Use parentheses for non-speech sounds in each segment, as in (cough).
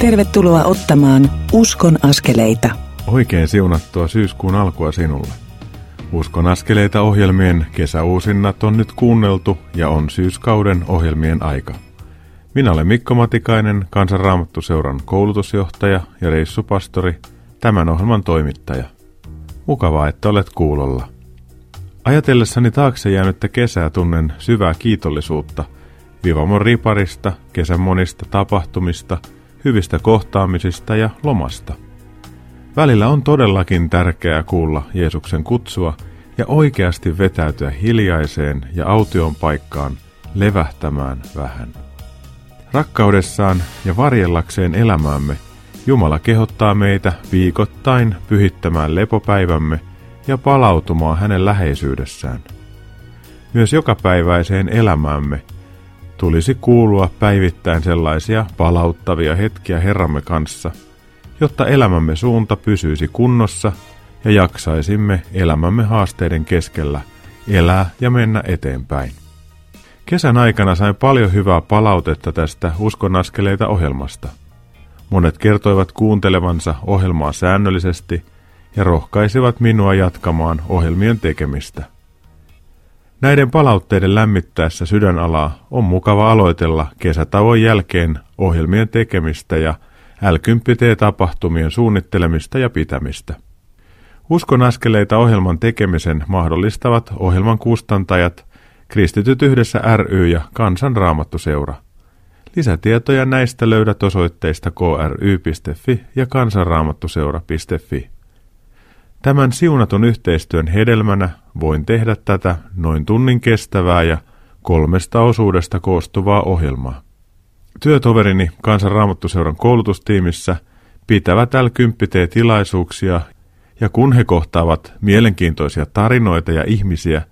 Tervetuloa ottamaan Uskon askeleita. Oikein siunattua syyskuun alkua sinulle. Uskon askeleita ohjelmien kesäuusinnat on nyt kuunneltu ja on syyskauden ohjelmien aika. Minä olen Mikko Matikainen, Kansanraamattuseuran koulutusjohtaja ja reissupastori, tämän ohjelman toimittaja. Mukavaa, että olet kuulolla. Ajatellessani taakse jäänyttä kesää tunnen syvää kiitollisuutta Vivamon riparista, kesän monista tapahtumista, hyvistä kohtaamisista ja lomasta. Välillä on todellakin tärkeää kuulla Jeesuksen kutsua ja oikeasti vetäytyä hiljaiseen ja aution paikkaan levähtämään vähän. Rakkaudessaan ja varjellakseen elämäämme Jumala kehottaa meitä viikoittain pyhittämään lepopäivämme ja palautumaan hänen läheisyydessään. Myös jokapäiväiseen elämäämme tulisi kuulua päivittäin sellaisia palauttavia hetkiä Herramme kanssa, jotta elämämme suunta pysyisi kunnossa ja jaksaisimme elämämme haasteiden keskellä elää ja mennä eteenpäin. Kesän aikana sain paljon hyvää palautetta tästä Uskon askeleita ohjelmasta. Monet kertoivat kuuntelevansa ohjelmaa säännöllisesti ja rohkaisivat minua jatkamaan ohjelmien tekemistä. Näiden palautteiden lämmittäessä sydänalaa on mukava aloitella kesätauon jälkeen ohjelmien tekemistä ja l tapahtumien suunnittelemista ja pitämistä. Uskon askeleita ohjelman tekemisen mahdollistavat ohjelman kustantajat, Kristityt yhdessä ry ja Kansanraamattuseura. Lisätietoja näistä löydät osoitteista kry.fi ja kansanraamattuseura.fi. Tämän siunatun yhteistyön hedelmänä voin tehdä tätä noin tunnin kestävää ja kolmesta osuudesta koostuvaa ohjelmaa. Työtoverini Kansanraamattuseuran koulutustiimissä pitävät l tilaisuuksia ja kun he kohtaavat mielenkiintoisia tarinoita ja ihmisiä,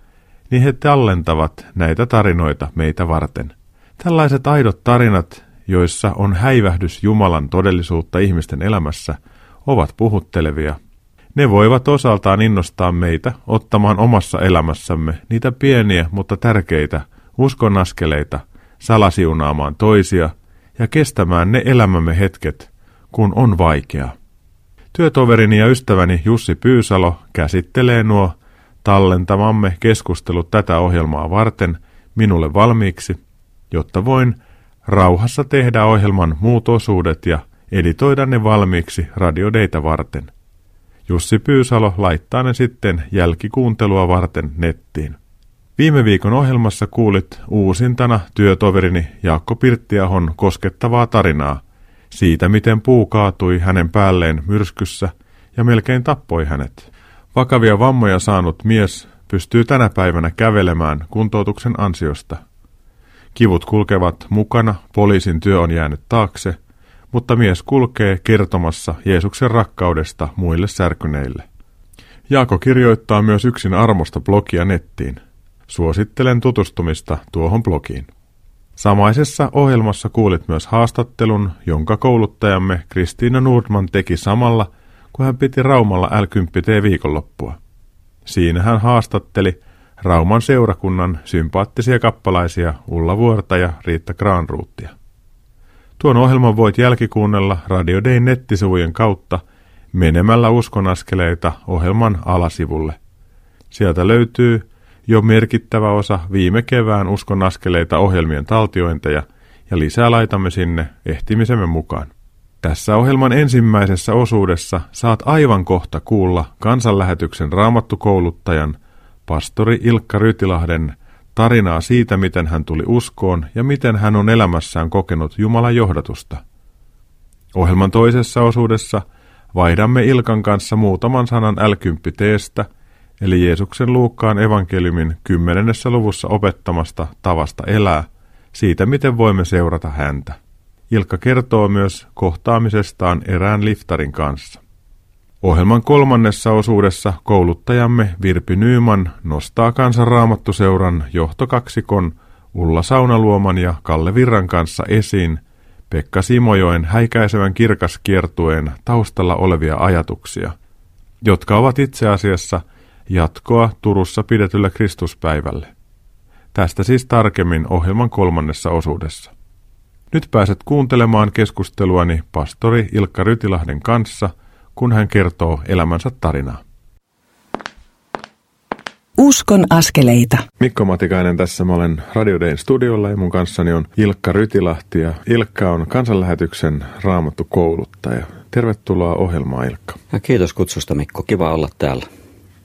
niin he tallentavat näitä tarinoita meitä varten. Tällaiset aidot tarinat, joissa on häivähdys Jumalan todellisuutta ihmisten elämässä, ovat puhuttelevia ne voivat osaltaan innostaa meitä ottamaan omassa elämässämme niitä pieniä, mutta tärkeitä uskonaskeleita, salasiunaamaan toisia ja kestämään ne elämämme hetket, kun on vaikeaa. Työtoverini ja ystäväni Jussi Pyysalo käsittelee nuo tallentamamme keskustelut tätä ohjelmaa varten minulle valmiiksi, jotta voin rauhassa tehdä ohjelman muut osuudet ja editoida ne valmiiksi radiodeita varten – Jussi Pyysalo laittaa ne sitten jälkikuuntelua varten nettiin. Viime viikon ohjelmassa kuulit uusintana työtoverini Jaakko Pirttiahon koskettavaa tarinaa siitä, miten puu kaatui hänen päälleen myrskyssä ja melkein tappoi hänet. Vakavia vammoja saanut mies pystyy tänä päivänä kävelemään kuntoutuksen ansiosta. Kivut kulkevat mukana, poliisin työ on jäänyt taakse – mutta mies kulkee kertomassa Jeesuksen rakkaudesta muille särkyneille. Jaako kirjoittaa myös yksin armosta blogia nettiin. Suosittelen tutustumista tuohon blogiin. Samaisessa ohjelmassa kuulit myös haastattelun, jonka kouluttajamme Kristiina Nordman teki samalla, kun hän piti Raumalla l viikonloppua. Siinä hän haastatteli Rauman seurakunnan sympaattisia kappalaisia Ulla Vuorta ja Riitta Granruuttia. Tuon ohjelman voit jälkikuunnella Radio Dayn nettisivujen kautta menemällä uskonaskeleita ohjelman alasivulle. Sieltä löytyy jo merkittävä osa viime kevään uskonaskeleita ohjelmien taltiointeja ja lisää laitamme sinne ehtimisemme mukaan. Tässä ohjelman ensimmäisessä osuudessa saat aivan kohta kuulla kansanlähetyksen raamattukouluttajan pastori Ilkka Rytilahden tarinaa siitä, miten hän tuli uskoon ja miten hän on elämässään kokenut Jumalan johdatusta. Ohjelman toisessa osuudessa vaihdamme Ilkan kanssa muutaman sanan l teestä, eli Jeesuksen Luukkaan evankeliumin kymmenennessä luvussa opettamasta tavasta elää, siitä miten voimme seurata häntä. Ilkka kertoo myös kohtaamisestaan erään liftarin kanssa. Ohjelman kolmannessa osuudessa kouluttajamme Virpi Nyyman nostaa kansanraamattuseuran johtokaksikon Ulla Saunaluoman ja Kalle Virran kanssa esiin Pekka Simojoen häikäisevän kirkas kiertueen taustalla olevia ajatuksia, jotka ovat itse asiassa jatkoa Turussa pidetyllä Kristuspäivälle. Tästä siis tarkemmin ohjelman kolmannessa osuudessa. Nyt pääset kuuntelemaan keskusteluani pastori Ilkka Rytilahden kanssa, kun hän kertoo elämänsä tarinaa. Uskon askeleita. Mikko Matikainen tässä. Mä olen Radio Dayn studiolla ja mun kanssani on Ilkka Rytilahti. Ja Ilkka on kansanlähetyksen raamattu kouluttaja. Tervetuloa ohjelmaan Ilkka. Ja kiitos kutsusta Mikko. Kiva olla täällä.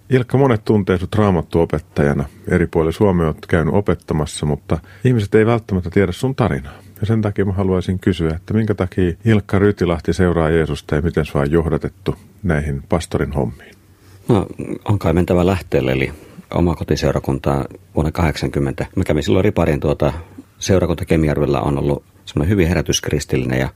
Ilkka, monet tuntee sut raamattuopettajana. Eri puolilla Suomea olet käynyt opettamassa, mutta ihmiset ei välttämättä tiedä sun tarinaa. Ja sen takia mä haluaisin kysyä, että minkä takia Ilkka Rytilahti seuraa Jeesusta ja miten sua on johdatettu näihin pastorin hommiin? No, on kai mentävä lähteelle, eli oma kotiseurakunta vuonna 80. Mä kävin silloin riparin tuota seurakunta Kemijärvellä on ollut semmoinen hyvin herätyskristillinen ja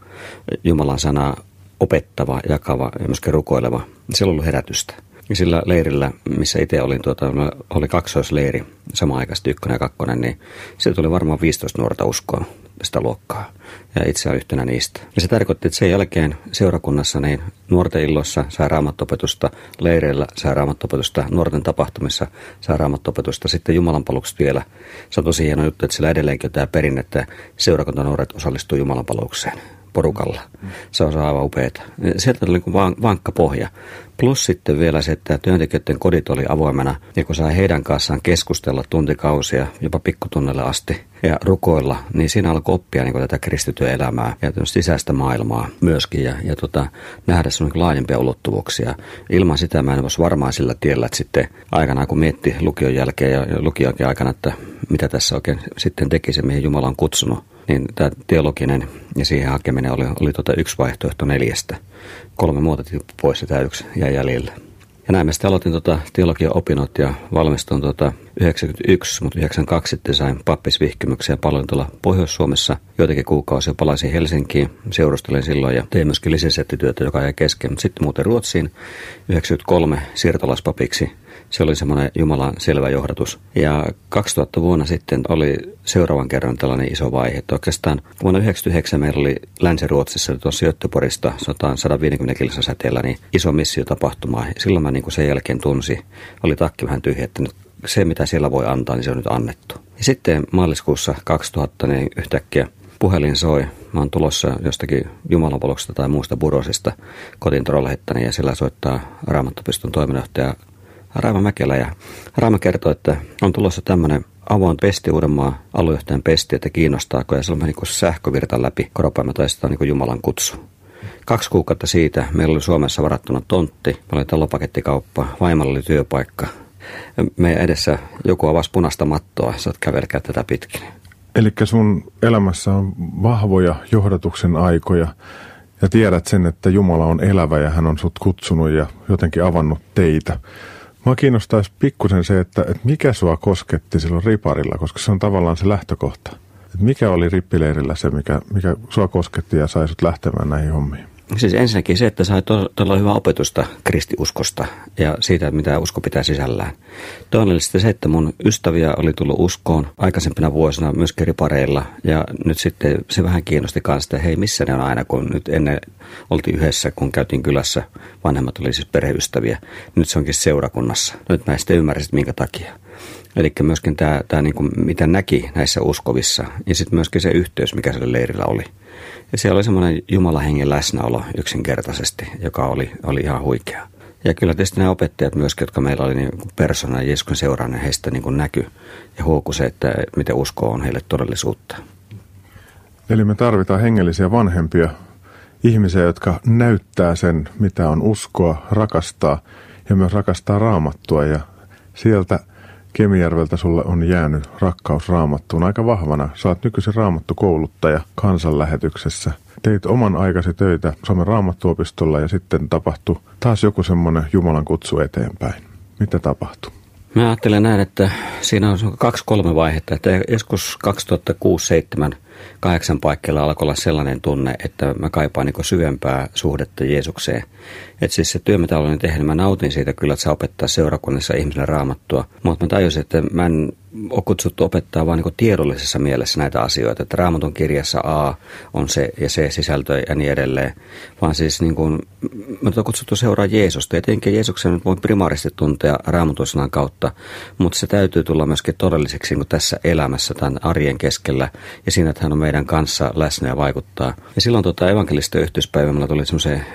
Jumalan sana opettava, jakava ja myöskin rukoileva. Siellä on ollut herätystä. Ja sillä leirillä, missä itse olin, tuota, oli kaksoisleiri, sama aikaisesti ykkönen ja kakkonen, niin sieltä tuli varmaan 15 nuorta uskoa sitä luokkaa. Ja itse olen yhtenä niistä. Ja se tarkoitti, että sen jälkeen seurakunnassa niin nuorten illoissa sai raamattopetusta, leireillä sai raamattopetusta, nuorten tapahtumissa sai raamattopetusta, sitten Jumalan vielä. Se on tosi hieno juttu, että sillä edelleenkin on tämä perinne, että seurakuntanuoret osallistuu Jumalan porukalla. Se on aivan upeaa. Sieltä tuli niin vankka pohja. Plus sitten vielä se, että työntekijöiden kodit oli avoimena ja kun sai heidän kanssaan keskustella tuntikausia, jopa pikkutunnelle asti ja rukoilla, niin siinä alkoi oppia niin tätä kristityöelämää ja sisäistä maailmaa myöskin ja, ja tota, nähdä sun niin laajempia ulottuvuuksia. Ilman sitä mä en olisi varmaan sillä tiellä, että sitten aikanaan kun mietti lukion jälkeen ja, lukionkin aikana, että mitä tässä oikein sitten tekisi, mihin Jumala on kutsunut, niin tämä teologinen ja siihen hakeminen oli, oli tuota yksi vaihtoehto neljästä. Kolme muuta pois ja tämä yksi jäi jäljelle. Ja näin mä sitten aloitin tuota teologian opinnot ja valmistuin tuota 91, mutta 92 sitten sain pappisvihkymyksiä paljon tuolla Pohjois-Suomessa. Joitakin kuukausia palasin Helsinkiin, seurustelin silloin ja tein myöskin lisensettityötä, joka jäi kesken. Mutta sitten muuten Ruotsiin 93 siirtolaispapiksi se oli semmoinen Jumalan selvä johdatus. Ja 2000 vuonna sitten oli seuraavan kerran tällainen iso vaihe. Että oikeastaan vuonna 1999 meillä oli Länsi-Ruotsissa tuossa Göteborgista 150 kilsa säteellä niin iso missiotapahtuma. Silloin mä niin kuin sen jälkeen tunsi, oli takki vähän tyhjä, että nyt se mitä siellä voi antaa, niin se on nyt annettu. Ja sitten maaliskuussa 2000 niin yhtäkkiä puhelin soi. Mä oon tulossa jostakin jumalanpaloksesta tai muusta burosista kotiin Trollhättäni ja sillä soittaa Raamattopiston toiminnanjohtaja Raima Mäkelä ja Raima kertoi, että on tulossa tämmöinen avoin pesti Uudenmaan aluejohtajan pesti, että kiinnostaako ja silloin niin sähkövirta läpi koropaimmatoista on niin Jumalan kutsu. Kaksi kuukautta siitä meillä oli Suomessa varattuna tontti, meillä oli talopakettikauppa, vaimalla oli työpaikka. Meidän edessä joku avasi punaista mattoa, sä oot kävelkää tätä pitkin. Eli sun elämässä on vahvoja johdatuksen aikoja ja tiedät sen, että Jumala on elävä ja hän on sut kutsunut ja jotenkin avannut teitä. Mua kiinnostaisi pikkusen se, että, että mikä sua kosketti silloin riparilla, koska se on tavallaan se lähtökohta. Että mikä oli rippileirillä se, mikä, mikä sua kosketti ja sai sut lähtemään näihin hommiin? Siis ensinnäkin se, että sai todella hyvää opetusta kristiuskosta ja siitä, mitä usko pitää sisällään. Toinen oli sitten se, että mun ystäviä oli tullut uskoon aikaisempina vuosina myös ripareilla ja nyt sitten se vähän kiinnosti kanssa, että hei missä ne on aina, kun nyt ennen oltiin yhdessä, kun käytiin kylässä, vanhemmat oli siis perheystäviä, nyt se onkin seurakunnassa. Nyt mä sitten ymmärsin, minkä takia. Eli myöskin tämä, tämä niin kuin, mitä näki näissä uskovissa ja sitten myöskin se yhteys, mikä sillä leirillä oli. Ja siellä oli semmoinen Jumalahengen läsnäolo yksinkertaisesti, joka oli, oli ihan huikea. Ja kyllä tietysti nämä opettajat myöskin, jotka meillä oli niin persona Jeesuksen seuraajana, heistä niin näky ja huoku se, että miten usko on heille todellisuutta. Eli me tarvitaan hengellisiä vanhempia ihmisiä, jotka näyttää sen, mitä on uskoa, rakastaa ja myös rakastaa raamattua. Ja sieltä Kemijärveltä sulle on jäänyt rakkaus raamattuun aika vahvana. Saat nykyisin raamattukouluttaja kansanlähetyksessä. Teit oman aikasi töitä Suomen raamattuopistolla ja sitten tapahtui taas joku semmoinen Jumalan kutsu eteenpäin. Mitä tapahtui? Mä ajattelen näin, että siinä on kaksi-kolme vaihetta. Että joskus 2006-2007 kahdeksan paikkeilla alkoi olla sellainen tunne, että mä kaipaan niin syvempää suhdetta Jeesukseen. Että siis se työ, mitä olen tehnyt, mä nautin siitä kyllä, että saa opettaa seurakunnassa ihmisille raamattua. Mutta mä tajusin, että mä en ole kutsuttu opettaa vain niin tiedollisessa mielessä näitä asioita. Että raamatun kirjassa A on se ja se sisältö ja niin edelleen. Vaan siis niin kuin, mä oon kutsuttu seuraa Jeesusta. Ja tietenkin Jeesuksen voi primaaristi tuntea raamatun kautta, mutta se täytyy tulla myöskin todelliseksi niin tässä elämässä, tämän arjen keskellä. Ja siinä, että hän on meidän kanssa läsnä ja vaikuttaa. Ja silloin tota evankelisten yhteispäivällä tuli semmoiseen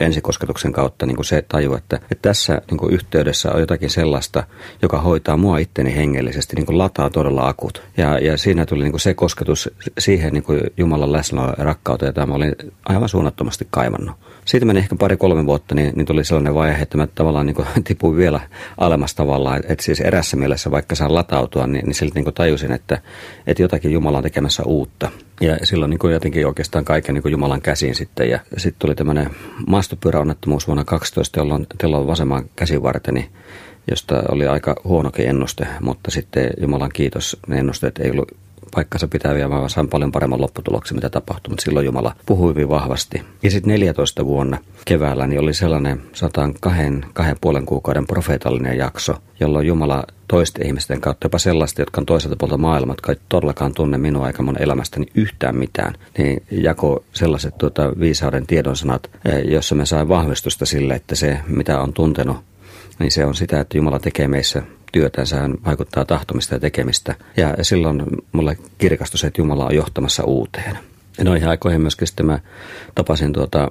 ensikosketuksen kautta niin kuin se taju, että, että tässä niin kuin yhteydessä on jotakin sellaista, joka hoitaa mua itteni hengellisesti, niin kuin lataa todella akut. Ja, ja siinä tuli niin kuin se kosketus siihen niin kuin Jumalan läsnä ja rakkauteen, jota mä olin aivan suunnattomasti kaivannut. Siitä meni ehkä pari-kolme vuotta, niin, niin tuli sellainen vaihe, että mä tavallaan niin kuin, (laughs) tipuin vielä alemmas tavallaan. Että siis erässä mielessä, vaikka saan latautua, niin, niin silti niin kuin tajusin, että, että jotakin Jumala on tekemässä uutta. Ja silloin niin jotenkin oikeastaan kaiken niin Jumalan käsiin sitten. Ja sitten tuli tämmöinen maastopyöräonnettomuus vuonna 12, jolloin telon vasemman käsivarteni, josta oli aika huonokin ennuste, mutta sitten Jumalan kiitos, ne ennusteet ei ollut paikkansa pitäviä, vaan sain paljon paremman lopputuloksen, mitä tapahtui. Mutta silloin Jumala puhui hyvin vahvasti. Ja sitten 14 vuonna keväällä niin oli sellainen 102 kahden puolen kuukauden profeetallinen jakso, jolloin Jumala toisten ihmisten kautta, jopa sellaista, jotka on toiselta puolta maailmaa, jotka ei todellakaan tunne minua eikä mun elämästäni yhtään mitään, niin jako sellaiset tuota, viisauden tiedonsanat, eh, jossa me sain vahvistusta sille, että se, mitä on tuntenut, niin se on sitä, että Jumala tekee meissä työtänsä, hän vaikuttaa tahtomista ja tekemistä. Ja silloin mulle kirkastui se, että Jumala on johtamassa uuteen. Ja noihin aikoihin myöskin sitten mä tapasin tuota,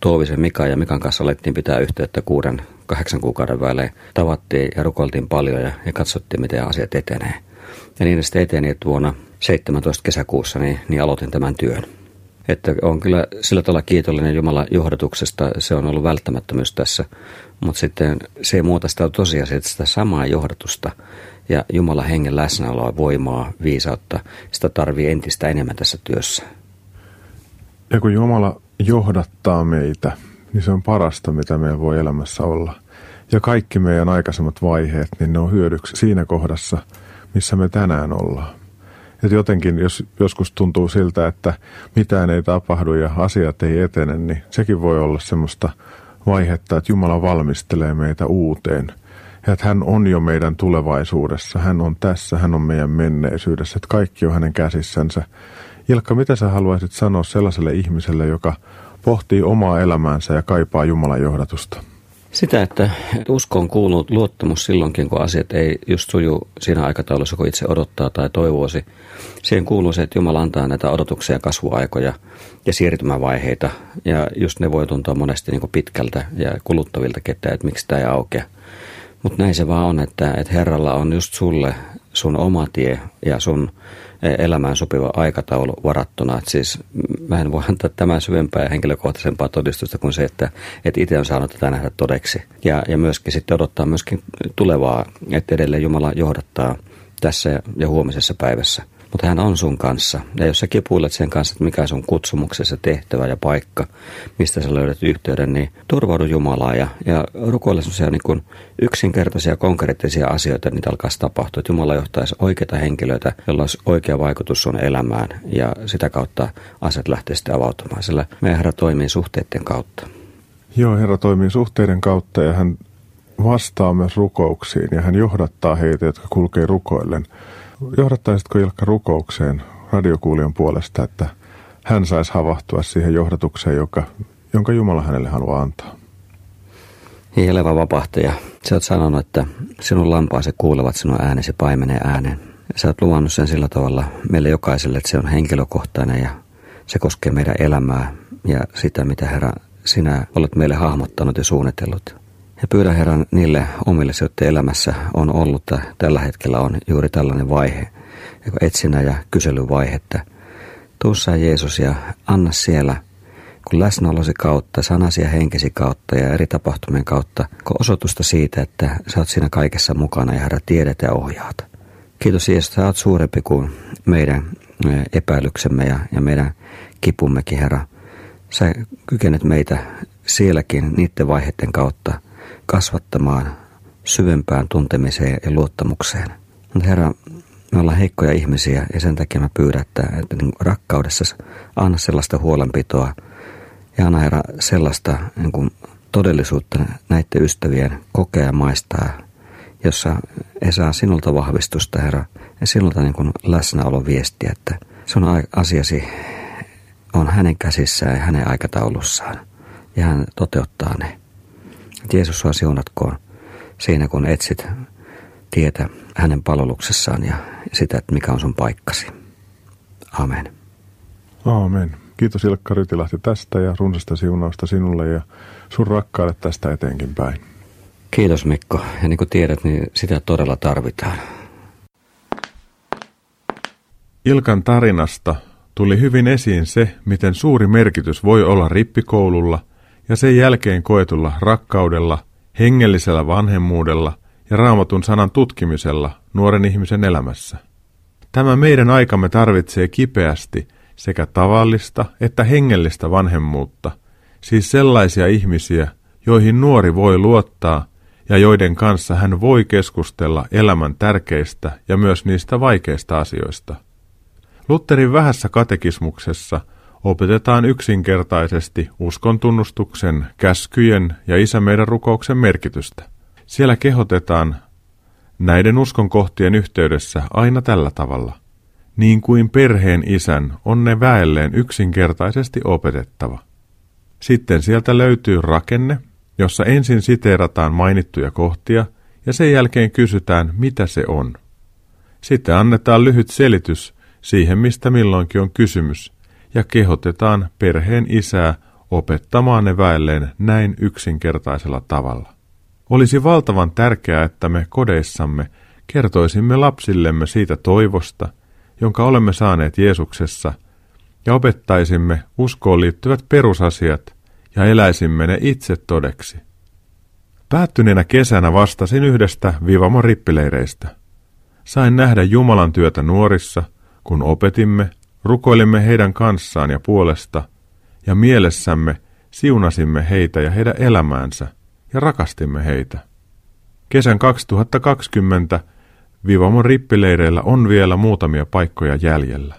Tuovisen Mika ja Mikan kanssa alettiin pitää yhteyttä kuuden, kahdeksan kuukauden välein. Tavattiin ja rukoiltiin paljon ja, ja katsottiin, miten asiat etenee. Ja niin sitten eteni, että vuonna 17 kesäkuussa niin, niin aloitin tämän työn. Että on kyllä sillä tavalla kiitollinen Jumalan johdatuksesta, se on ollut välttämättömyys tässä. Mutta sitten se ei muuta sitä tosiasiaa, sitä samaa johdatusta ja Jumalan hengen läsnäoloa, voimaa, viisautta, sitä tarvii entistä enemmän tässä työssä. Ja kun Jumala johdattaa meitä, niin se on parasta, mitä meillä voi elämässä olla. Ja kaikki meidän aikaisemmat vaiheet, niin ne on hyödyksi siinä kohdassa, missä me tänään ollaan. Että jotenkin, jos joskus tuntuu siltä, että mitään ei tapahdu ja asiat ei etene, niin sekin voi olla semmoista vaihetta, että Jumala valmistelee meitä uuteen. Ja että hän on jo meidän tulevaisuudessa, hän on tässä, hän on meidän menneisyydessä, että kaikki on hänen käsissänsä. Ilkka, mitä sä haluaisit sanoa sellaiselle ihmiselle, joka pohtii omaa elämäänsä ja kaipaa Jumalan johdatusta? Sitä, että uskoon kuuluu luottamus silloinkin, kun asiat ei just suju siinä aikataulussa, kun itse odottaa tai toivoisi. Siihen kuuluu se, että Jumala antaa näitä odotuksia, kasvuaikoja ja siirtymävaiheita. Ja just ne voi tuntua monesti niin kuin pitkältä ja kuluttavilta ketään, että miksi tämä ei aukea. Mutta näin se vaan on, että, että Herralla on just sulle sun oma tie ja sun elämään sopiva aikataulu varattuna. Et siis mä en voi antaa tämän syvempää ja henkilökohtaisempaa todistusta kuin se, että, että itse on saanut tätä nähdä todeksi. Ja, ja myöskin sitten odottaa myöskin tulevaa, että edelleen Jumala johdattaa tässä ja huomisessa päivässä mutta hän on sun kanssa. Ja jos sä kipuilet sen kanssa, että mikä sun kutsumuksessa tehtävä ja paikka, mistä sä löydät yhteyden, niin turvaudu Jumalaa ja, ja rukoile sellaisia niin yksinkertaisia, konkreettisia asioita, niitä alkaisi tapahtua. Että Jumala johtaisi oikeita henkilöitä, joilla olisi oikea vaikutus sun elämään ja sitä kautta asiat lähtee sitten avautumaan. Sillä meidän Herra toimii suhteiden kautta. Joo, Herra toimii suhteiden kautta ja hän vastaa myös rukouksiin ja hän johdattaa heitä, jotka kulkee rukoillen johdattaisitko Ilkka rukoukseen radiokuulijan puolesta, että hän saisi havahtua siihen johdatukseen, joka, jonka Jumala hänelle haluaa antaa? Hielevä vapahtaja, sä oot sanonut, että sinun lampaasi kuulevat sinun äänesi paimenee äänen. Sä oot luvannut sen sillä tavalla meille jokaiselle, että se on henkilökohtainen ja se koskee meidän elämää ja sitä, mitä Herra sinä olet meille hahmottanut ja suunnitellut. Ja pyydän Herran niille omille, joiden elämässä on ollut ja tällä hetkellä on juuri tällainen vaihe, etsinä ja kyselyvaihe, että tuossa Jeesus ja anna siellä, kun läsnäolosi kautta, sanasi ja henkesi kautta ja eri tapahtumien kautta, kun osoitusta siitä, että sä oot siinä kaikessa mukana ja Herra tiedet ja ohjaat. Kiitos Jeesus, sä oot suurempi kuin meidän epäilyksemme ja, ja meidän kipummekin, Herra. Sä kykenet meitä sielläkin niiden vaiheiden kautta – kasvattamaan syvempään tuntemiseen ja luottamukseen. Mutta Herra, me ollaan heikkoja ihmisiä ja sen takia mä pyydän, että, että niin rakkaudessa anna sellaista huolenpitoa ja anna Herra sellaista niin kuin todellisuutta näiden ystävien kokea ja maistaa, jossa he saa sinulta vahvistusta, Herra, ja sinulta niin kuin läsnäolon viestiä, että sun asiasi on hänen käsissään ja hänen aikataulussaan, ja hän toteuttaa ne. Jeesus sua siunatkoon siinä, kun etsit tietä hänen palveluksessaan ja sitä, että mikä on sun paikkasi. Amen. Aamen. Kiitos Ilkka Rytilahti tästä ja runsasta siunausta sinulle ja sun rakkaalle tästä eteenkin päin. Kiitos Mikko. Ja niin kuin tiedät, niin sitä todella tarvitaan. Ilkan tarinasta tuli hyvin esiin se, miten suuri merkitys voi olla rippikoululla ja sen jälkeen koetulla rakkaudella, hengellisellä vanhemmuudella ja raamatun sanan tutkimisella nuoren ihmisen elämässä. Tämä meidän aikamme tarvitsee kipeästi sekä tavallista että hengellistä vanhemmuutta, siis sellaisia ihmisiä, joihin nuori voi luottaa ja joiden kanssa hän voi keskustella elämän tärkeistä ja myös niistä vaikeista asioista. Lutherin vähässä katekismuksessa opetetaan yksinkertaisesti uskon tunnustuksen, käskyjen ja isä meidän rukouksen merkitystä. Siellä kehotetaan näiden uskon kohtien yhteydessä aina tällä tavalla. Niin kuin perheen isän on ne väelleen yksinkertaisesti opetettava. Sitten sieltä löytyy rakenne, jossa ensin siteerataan mainittuja kohtia ja sen jälkeen kysytään, mitä se on. Sitten annetaan lyhyt selitys siihen, mistä milloinkin on kysymys, ja kehotetaan perheen isää opettamaan ne väelleen näin yksinkertaisella tavalla. Olisi valtavan tärkeää, että me kodeissamme kertoisimme lapsillemme siitä toivosta, jonka olemme saaneet Jeesuksessa, ja opettaisimme uskoon liittyvät perusasiat ja eläisimme ne itse todeksi. Päättyneenä kesänä vastasin yhdestä Vivamon rippileireistä. Sain nähdä Jumalan työtä nuorissa, kun opetimme, rukoilimme heidän kanssaan ja puolesta, ja mielessämme siunasimme heitä ja heidän elämäänsä – ja rakastimme heitä. Kesän 2020 Vivamon rippileireillä on vielä muutamia paikkoja jäljellä.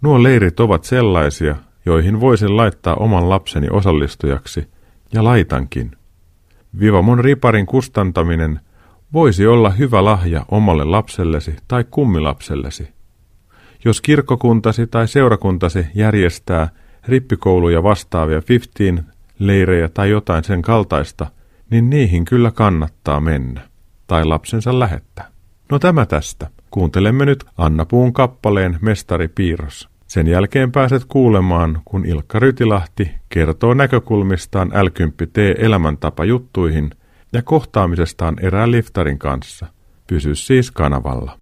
Nuo leirit ovat sellaisia, joihin voisin laittaa oman lapseni osallistujaksi, ja laitankin. Vivamon riparin kustantaminen voisi olla hyvä lahja omalle lapsellesi tai kummilapsellesi. Jos kirkkokuntasi tai seurakuntasi järjestää rippikouluja vastaavia 15 leirejä tai jotain sen kaltaista – niin niihin kyllä kannattaa mennä, tai lapsensa lähettää. No tämä tästä. Kuuntelemme nyt Anna Puun kappaleen Mestari Piirros. Sen jälkeen pääset kuulemaan, kun Ilkka Rytilahti kertoo näkökulmistaan l elämäntapa juttuihin ja kohtaamisestaan erään liftarin kanssa. Pysy siis kanavalla.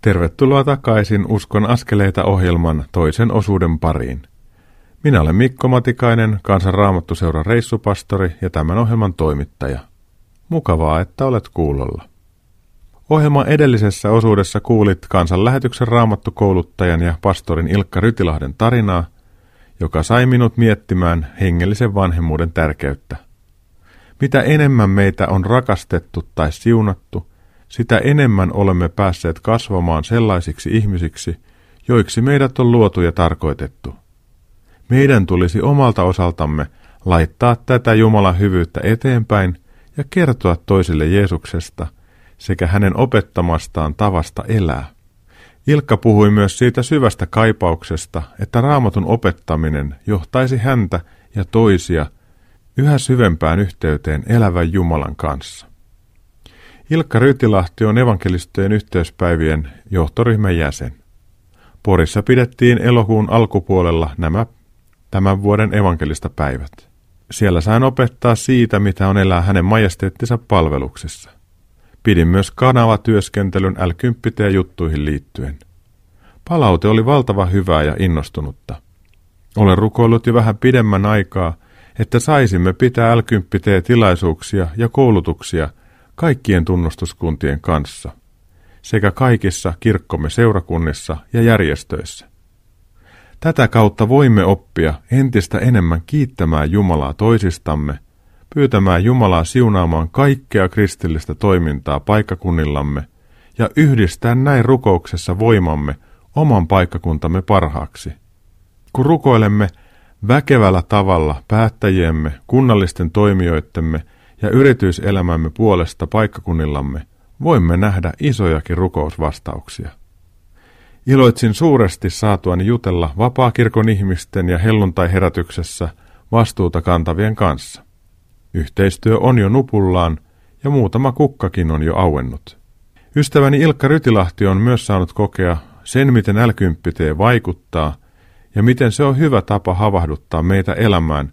Tervetuloa takaisin Uskon askeleita ohjelman toisen osuuden pariin. Minä olen Mikko Matikainen, Kansanraamattuseuran reissupastori ja tämän ohjelman toimittaja. Mukavaa, että olet kuulolla. Ohjelman edellisessä osuudessa kuulit kansanlähetyksen raamattukouluttajan ja pastorin Ilkka Rytilahden tarinaa, joka sai minut miettimään hengellisen vanhemmuuden tärkeyttä. Mitä enemmän meitä on rakastettu tai siunattu, sitä enemmän olemme päässeet kasvamaan sellaisiksi ihmisiksi, joiksi meidät on luotu ja tarkoitettu. Meidän tulisi omalta osaltamme laittaa tätä Jumalan hyvyyttä eteenpäin ja kertoa toisille Jeesuksesta sekä hänen opettamastaan tavasta elää. Ilkka puhui myös siitä syvästä kaipauksesta, että raamatun opettaminen johtaisi häntä ja toisia yhä syvempään yhteyteen elävän Jumalan kanssa. Ilkka Rytilahti on evankelistojen yhteyspäivien johtoryhmän jäsen. Porissa pidettiin elokuun alkupuolella nämä tämän vuoden evankelista päivät. Siellä sain opettaa siitä, mitä on elää hänen majesteettinsa palveluksessa. Pidin myös kanavatyöskentelyn l juttuihin liittyen. Palaute oli valtava hyvää ja innostunutta. Olen rukoillut jo vähän pidemmän aikaa, että saisimme pitää l tilaisuuksia ja koulutuksia – kaikkien tunnustuskuntien kanssa sekä kaikissa kirkkomme seurakunnissa ja järjestöissä. Tätä kautta voimme oppia entistä enemmän kiittämään Jumalaa toisistamme, pyytämään Jumalaa siunaamaan kaikkea kristillistä toimintaa paikkakunnillamme ja yhdistää näin rukouksessa voimamme oman paikkakuntamme parhaaksi. Kun rukoilemme väkevällä tavalla päättäjiemme, kunnallisten toimijoittemme ja yrityselämämme puolesta paikkakunnillamme, voimme nähdä isojakin rukousvastauksia. Iloitsin suuresti saatuani jutella vapaakirkon ihmisten ja helluntai-herätyksessä vastuuta kantavien kanssa. Yhteistyö on jo nupullaan ja muutama kukkakin on jo auennut. Ystäväni Ilkka Rytilahti on myös saanut kokea sen, miten l vaikuttaa ja miten se on hyvä tapa havahduttaa meitä elämään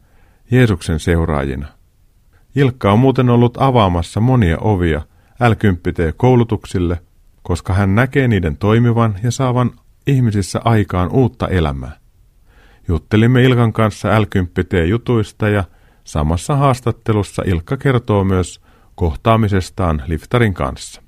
Jeesuksen seuraajina. Ilkka on muuten ollut avaamassa monia ovia l koulutuksille koska hän näkee niiden toimivan ja saavan ihmisissä aikaan uutta elämää. Juttelimme Ilkan kanssa l jutuista ja samassa haastattelussa Ilkka kertoo myös kohtaamisestaan Liftarin kanssa.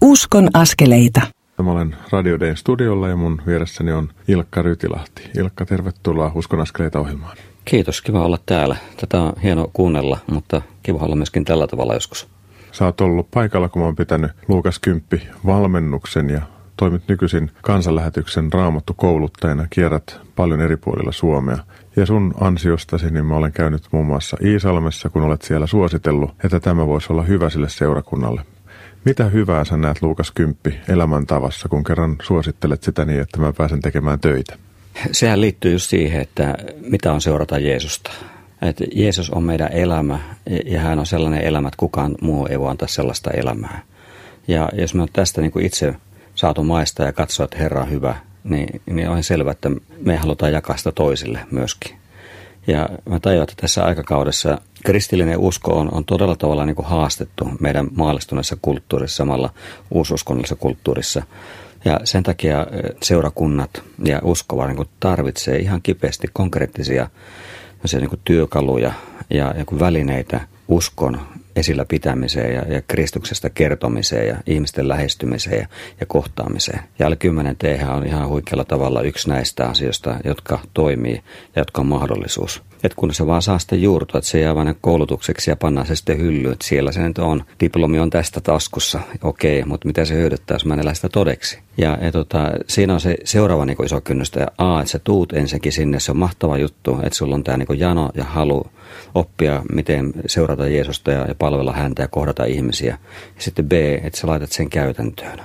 Uskon askeleita. Mä olen Radio Dayn studiolla ja mun vieressäni on Ilkka Rytilahti. Ilkka, tervetuloa Uskon askeleita ohjelmaan. Kiitos, kiva olla täällä. Tätä on hieno kuunnella, mutta kiva olla myöskin tällä tavalla joskus. Sä oot ollut paikalla, kun mä oon pitänyt Luukas Kymppi valmennuksen ja toimit nykyisin kansanlähetyksen raamattu kouluttajana, kierrät paljon eri puolilla Suomea. Ja sun ansiostasi niin mä olen käynyt muun muassa Iisalmessa, kun olet siellä suositellut, että tämä voisi olla hyvä sille seurakunnalle. Mitä hyvää sä näet Luukas Kymppi elämäntavassa, kun kerran suosittelet sitä niin, että mä pääsen tekemään töitä? Sehän liittyy just siihen, että mitä on seurata Jeesusta. Että Jeesus on meidän elämä ja hän on sellainen elämä, että kukaan muu ei voi antaa sellaista elämää. Ja jos me on tästä niin kuin itse saatu maista ja katsoa, että Herra on hyvä, niin, niin on selvä, että me halutaan jakaa sitä toisille myöskin. Ja mä tajuan, että tässä aikakaudessa kristillinen usko on, on todella tavalla niin kuin haastettu meidän maallistuneessa kulttuurissa, samalla uususkonnollisessa kulttuurissa. Ja sen takia seurakunnat ja uskova niin tarvitsee ihan kipeästi konkreettisia niin työkaluja ja, ja välineitä uskon esillä pitämiseen ja, ja Kristuksesta kertomiseen ja ihmisten lähestymiseen ja, ja kohtaamiseen. Alle 10 T on ihan huikealla tavalla yksi näistä asioista, jotka toimii ja jotka on mahdollisuus. Että kun se vaan saa sitten juurtua, että se jää vain koulutukseksi ja pannaan se sitten hyllyyn, että siellä se nyt on. Diplomi on tästä taskussa, okei, mutta mitä se hyödyttää, jos mä en sitä todeksi. Ja, ja tota, siinä on se seuraava niin iso kynnys, ja A, että sä tuut ensinnäkin sinne, se on mahtava juttu, että sulla on tämä niin jano ja halu oppia, miten seurata Jeesusta ja, ja palvella häntä ja kohdata ihmisiä. Ja sitten B, että sä laitat sen käytäntöön.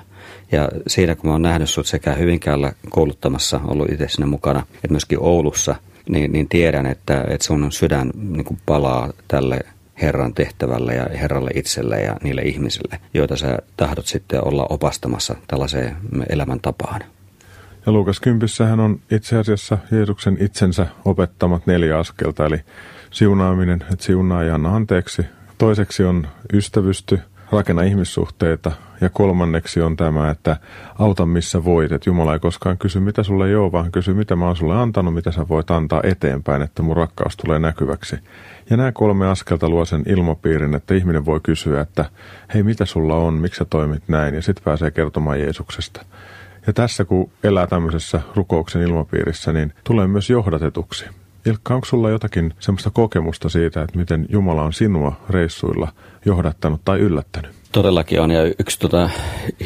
Ja siinä kun mä oon nähnyt sut sekä Hyvinkäällä kouluttamassa, ollut itse sinne mukana, että myöskin Oulussa, niin, niin tiedän, että, että sun sydän niin kuin palaa tälle Herran tehtävälle ja Herralle itselle ja niille ihmisille, joita sä tahdot sitten olla opastamassa tällaiseen elämäntapaan. Ja Luukas Kympissähän on itse asiassa Jeesuksen itsensä opettamat neljä askelta, eli siunaaminen, että siunaa ja anna anteeksi. Toiseksi on ystävysty, rakenna ihmissuhteita. Ja kolmanneksi on tämä, että auta missä voit. Että Jumala ei koskaan kysy, mitä sulle ei ole, vaan kysy, mitä mä oon sulle antanut, mitä sä voit antaa eteenpäin, että mun rakkaus tulee näkyväksi. Ja nämä kolme askelta luo sen ilmapiirin, että ihminen voi kysyä, että hei, mitä sulla on, miksi sä toimit näin, ja sitten pääsee kertomaan Jeesuksesta. Ja tässä kun elää tämmöisessä rukouksen ilmapiirissä, niin tulee myös johdatetuksi. Ilkka, onko sulla jotakin semmoista kokemusta siitä, että miten Jumala on sinua reissuilla johdattanut tai yllättänyt? Todellakin on, ja yksi tuota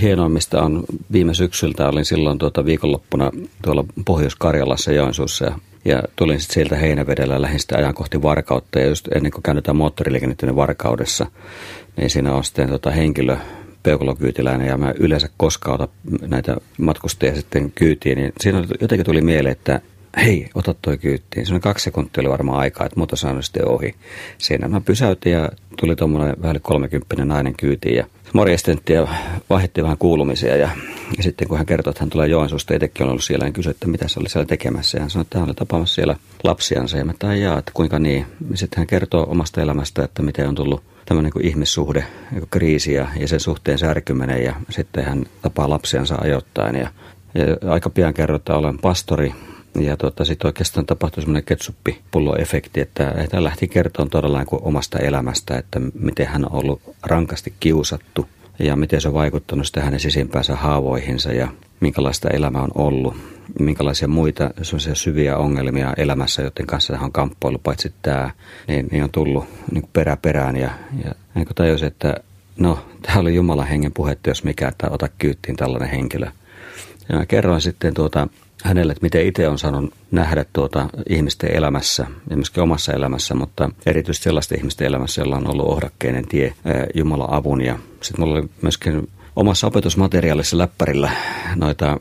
hienoimmista on viime syksyltä, olin silloin tuota viikonloppuna tuolla Pohjois-Karjalassa Joensuussa, ja, ja tulin sitten sieltä Heinävedellä lähdin sitten ajan kohti Varkautta, ja just ennen kuin käännetään moottoriliikennettä niin Varkaudessa, niin siinä on sitten tuota henkilö, peukalokyytiläinen ja mä yleensä koskaan näitä matkustajia sitten kyytiin, niin siinä jotenkin tuli mieleen, että hei, ota toi kyyttiin. Se on kaksi sekuntia oli varmaan aikaa, että muuta saanut sitten ohi. Siinä mä pysäytin ja tuli tuommoinen vähän kolmekymppinen nainen kyytiin ja morjestentti ja vaihdettiin vähän kuulumisia. Ja, ja, sitten kun hän kertoi, että hän tulee Joensuusta, itsekin on ollut siellä, niin kysyi, että mitä se oli siellä tekemässä. Ja hän sanoi, että hän oli tapaamassa siellä lapsiansa. Ja mä tai jaa, että kuinka niin. Sitten hän kertoo omasta elämästä, että miten on tullut tämmöinen kuin ihmissuhde, niin kriisi ja, ja sen suhteen särkyminen. Ja sitten hän tapaa lapsiansa ajoittain. Ja, ja aika pian kerroi, että olen pastori ja tuota, sitten oikeastaan tapahtui semmoinen ketsuppipulloefekti, että, hän lähti todella niin kuin omasta elämästä, että miten hän on ollut rankasti kiusattu ja miten se on vaikuttanut sitten hänen sisimpäänsä haavoihinsa ja minkälaista elämä on ollut, minkälaisia muita syviä ongelmia elämässä, joiden kanssa hän on kamppaillut, paitsi tämä, niin, niin on tullut niin kuin perä perään ja, ja niin kuin tajusin, että no, tämä oli Jumalan hengen puhetta, jos mikä, että ota kyyttiin tällainen henkilö. Ja mä kerroin sitten tuota, hänelle, että miten itse on saanut nähdä tuota ihmisten elämässä myöskin omassa elämässä, mutta erityisesti sellaisten ihmisten elämässä, jolla on ollut ohdakkeinen tie Jumalan avun. Ja sitten mulla oli myöskin omassa opetusmateriaalissa läppärillä noita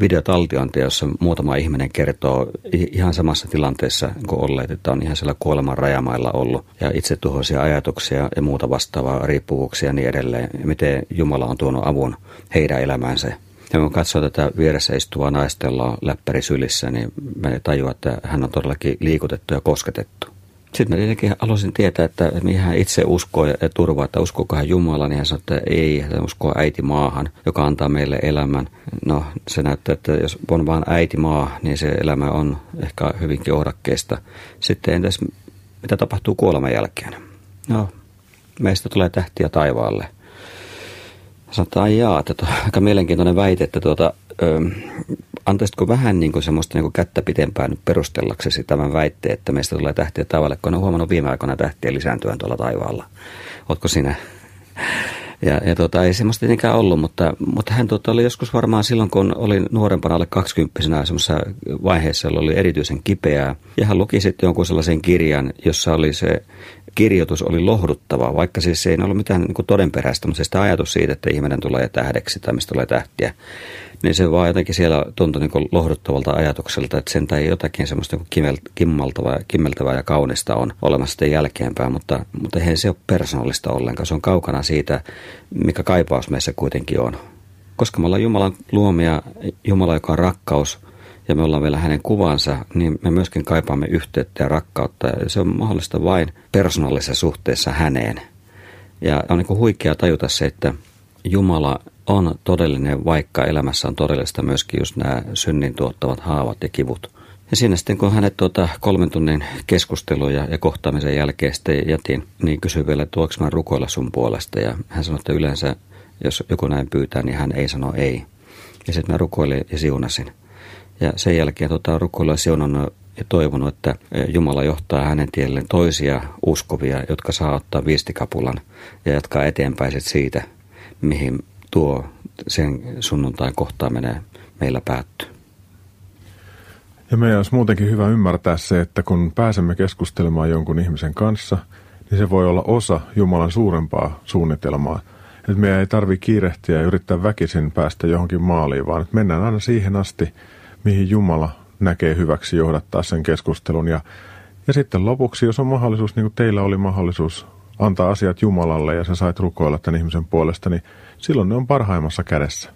videotaltiointia, jossa muutama ihminen kertoo ihan samassa tilanteessa kuin olleet, että on ihan siellä kuoleman rajamailla ollut ja itse tuhoisia ajatuksia ja muuta vastaavaa riippuvuuksia ja niin edelleen. Miten Jumala on tuonut avun heidän elämäänsä. Ja kun katsoo tätä vieressä istuvaa on läppäri sylissä, niin mä tajuan, että hän on todellakin liikutettu ja kosketettu. Sitten mä tietenkin halusin tietää, että mihin hän itse uskoo ja turvaa, että uskooko hän Jumalan, niin hän sanoi, että ei, hän uskoo äiti maahan, joka antaa meille elämän. No, se näyttää, että jos on vain äiti maa, niin se elämä on ehkä hyvinkin ohdakkeesta. Sitten entäs mitä tapahtuu kuoleman jälkeen? No, meistä tulee tähtiä taivaalle. Sanotaan jaa, että aika mielenkiintoinen väite, että tuota, ö, antaisitko vähän niin kuin semmoista niin kuin kättä pitempään nyt perustellaksesi tämän väitteen, että meistä tulee tähtiä taivaalle, kun on huomannut viime aikoina tähtiä lisääntyä tuolla taivaalla. Oletko sinä? Ja, ja tuota, ei semmoista tietenkään ollut, mutta, mutta hän tuota, oli joskus varmaan silloin, kun oli nuorempana alle 20 semmoisessa vaiheessa, oli erityisen kipeää. Ja hän luki sitten jonkun sellaisen kirjan, jossa oli se kirjoitus oli lohduttava, vaikka siis ei ollut mitään niin kuin todenperäistä, mutta se sitä ajatus siitä, että ihminen tulee tähdeksi tai mistä tulee tähtiä, niin se vaan jotenkin siellä tuntui niin lohduttavalta ajatukselta, että sen tai jotakin semmoista niin kimmaltavaa, kimmeltävää ja kaunista on olemassa sitten jälkeenpäin, mutta, mutta eihän se ole persoonallista ollenkaan. Se on kaukana siitä, mikä kaipaus meissä kuitenkin on. Koska me ollaan Jumalan luomia, Jumala, joka on rakkaus, ja me ollaan vielä hänen kuvansa, niin me myöskin kaipaamme yhteyttä ja rakkautta. Ja se on mahdollista vain persoonallisessa suhteessa häneen. Ja on niin huikea tajuta se, että Jumala on todellinen, vaikka elämässä on todellista myöskin just nämä synnin tuottavat haavat ja kivut. Ja siinä sitten, kun hänet tuota kolmen tunnin keskusteluja ja kohtaamisen jälkeen sitten jätin, niin kysyi vielä, että mä rukoilla sun puolesta. Ja hän sanoi, että yleensä, jos joku näin pyytää, niin hän ei sano ei. Ja sitten mä rukoilin ja siunasin. Ja sen jälkeen tota, rukoilla siunannut ja toivonut, että Jumala johtaa hänen tielleen toisia uskovia, jotka saa ottaa viistikapulan ja jatkaa eteenpäin siitä, mihin tuo sen sunnuntain kohtaaminen meillä päättyy. Ja meidän olisi muutenkin hyvä ymmärtää se, että kun pääsemme keskustelemaan jonkun ihmisen kanssa, niin se voi olla osa Jumalan suurempaa suunnitelmaa. Että meidän ei tarvitse kiirehtiä ja yrittää väkisin päästä johonkin maaliin, vaan että mennään aina siihen asti, mihin Jumala näkee hyväksi johdattaa sen keskustelun. Ja, ja sitten lopuksi, jos on mahdollisuus, niin kuin teillä oli mahdollisuus antaa asiat Jumalalle ja sä sait rukoilla tämän ihmisen puolesta, niin silloin ne on parhaimmassa kädessä.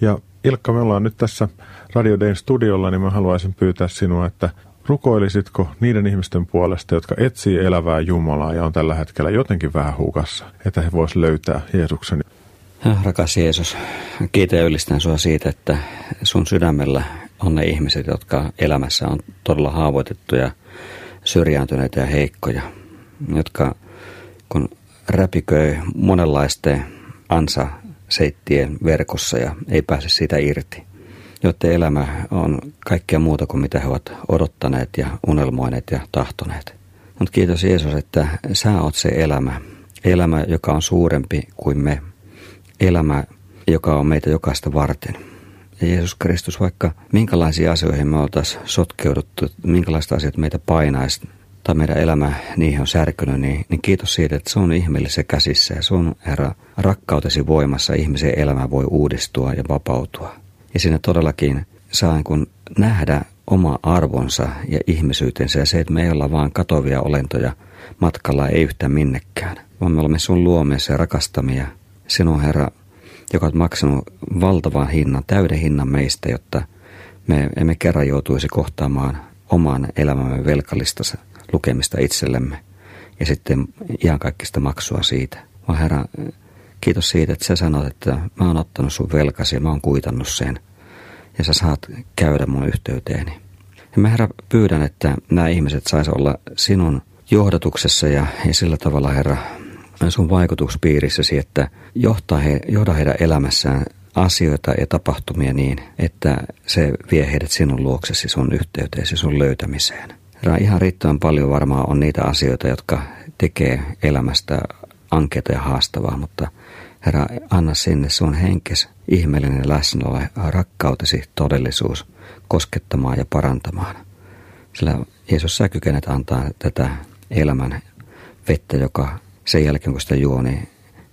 Ja Ilkka, me ollaan nyt tässä Radio Dayn studiolla, niin mä haluaisin pyytää sinua, että rukoilisitko niiden ihmisten puolesta, jotka etsii elävää Jumalaa ja on tällä hetkellä jotenkin vähän hukassa, että he vois löytää Jeesuksen? Rakas Jeesus, kiitä ja ylistän sinua siitä, että sun sydämellä on ne ihmiset, jotka elämässä on todella haavoitettuja, syrjääntyneitä ja heikkoja, jotka kun räpiköi monenlaisten ansa seittien verkossa ja ei pääse siitä irti. Joiden elämä on kaikkea muuta kuin mitä he ovat odottaneet ja unelmoineet ja tahtoneet. Mutta kiitos Jeesus, että sä oot se elämä. Elämä, joka on suurempi kuin me. Elämä, joka on meitä jokaista varten. Ja Jeesus Kristus, vaikka minkälaisiin asioihin me oltaisiin sotkeuduttu, minkälaista asiat meitä painaisi, tai meidän elämä niihin on särkynyt, niin, niin kiitos siitä, että se on ihmeellisessä käsissä ja sun, Herra, rakkautesi voimassa ihmisen elämä voi uudistua ja vapautua. Ja siinä todellakin saa kun nähdä oma arvonsa ja ihmisyytensä ja se, että me ei olla vaan katovia olentoja matkalla ei yhtään minnekään, vaan me olemme sun luomessa ja rakastamia. Sinun, Herra, joka on maksanut valtavan hinnan, täyden hinnan meistä, jotta me emme kerran joutuisi kohtaamaan oman elämämme velkalistassa lukemista itsellemme ja sitten ihan kaikista maksua siitä. Vaan Herra, kiitos siitä, että sä sanot, että mä oon ottanut sun velkasi ja mä oon kuitannut sen. Ja sä saat käydä mun yhteyteeni. Ja mä Herra pyydän, että nämä ihmiset sais olla sinun johdatuksessa ja, ja sillä tavalla Herra sun vaikutuspiirissäsi, että johtaa he, johda heidän elämässään asioita ja tapahtumia niin, että se vie heidät sinun luoksesi, sun yhteyteesi, sun löytämiseen. Ihan riittävän paljon varmaan on niitä asioita, jotka tekee elämästä ankeita ja haastavaa, mutta Herra, anna sinne sun henkes ihmeellinen läsnäolo ja rakkautesi todellisuus koskettamaan ja parantamaan. Sillä Jeesus, sä kykenet antaa tätä elämän vettä, joka sen jälkeen kun sitä juo, niin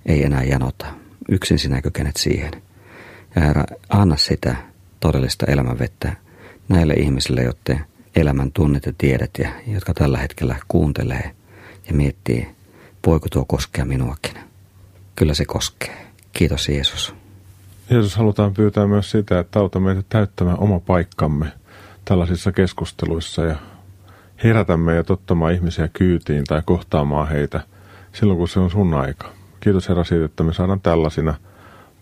ei enää janota. Yksin sinä kykenet siihen. Ja Herra, anna sitä todellista elämänvettä näille ihmisille, joiden elämän tunnet ja tiedät ja jotka tällä hetkellä kuuntelee ja miettii, voiko tuo koskea minuakin. Kyllä se koskee. Kiitos Jeesus. Jeesus, halutaan pyytää myös sitä, että auta meitä täyttämään oma paikkamme tällaisissa keskusteluissa ja herätä meidät ottamaan ihmisiä kyytiin tai kohtaamaan heitä silloin, kun se on sun aika. Kiitos Herra siitä, että me saadaan tällaisina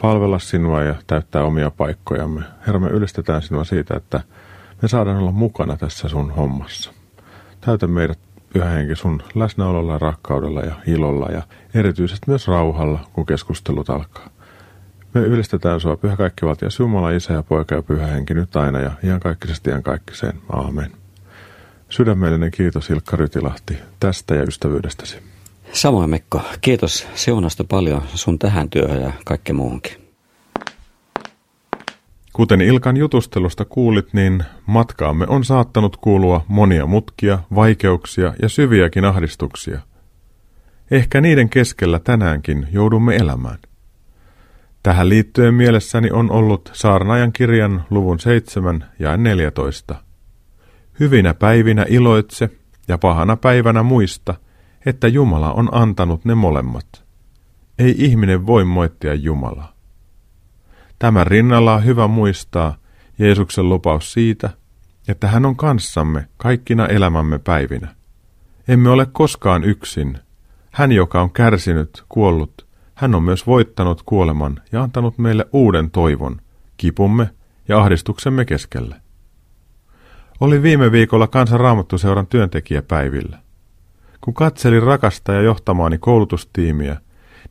palvella sinua ja täyttää omia paikkojamme. Herra, me ylistetään sinua siitä, että me saadaan olla mukana tässä sun hommassa. Täytä meidät pyhä henki sun läsnäololla, rakkaudella ja ilolla ja erityisesti myös rauhalla, kun keskustelut alkaa. Me ylistetään sua, pyhä kaikkivaltias Jumala, Isä ja Poika ja Pyhä Henki nyt aina ja iankaikkisesti iankaikkiseen. Aamen. Sydämellinen kiitos Ilkka Rytilahti tästä ja ystävyydestäsi. Samoin Mekko, kiitos seunasta paljon sun tähän työhön ja kaikkeen muuhunkin. Kuten Ilkan jutustelusta kuulit, niin matkaamme on saattanut kuulua monia mutkia, vaikeuksia ja syviäkin ahdistuksia. Ehkä niiden keskellä tänäänkin joudumme elämään. Tähän liittyen mielessäni on ollut Saarnajan kirjan luvun 7 ja 14. Hyvinä päivinä iloitse ja pahana päivänä muista, että Jumala on antanut ne molemmat. Ei ihminen voi moittia Jumalaa. Tämän rinnalla on hyvä muistaa Jeesuksen lupaus siitä, että hän on kanssamme kaikkina elämämme päivinä. Emme ole koskaan yksin. Hän, joka on kärsinyt, kuollut, hän on myös voittanut kuoleman ja antanut meille uuden toivon, kipumme ja ahdistuksemme keskelle. Oli viime viikolla kansan raamattuseuran työntekijäpäivillä. Kun katselin rakasta ja johtamaani koulutustiimiä,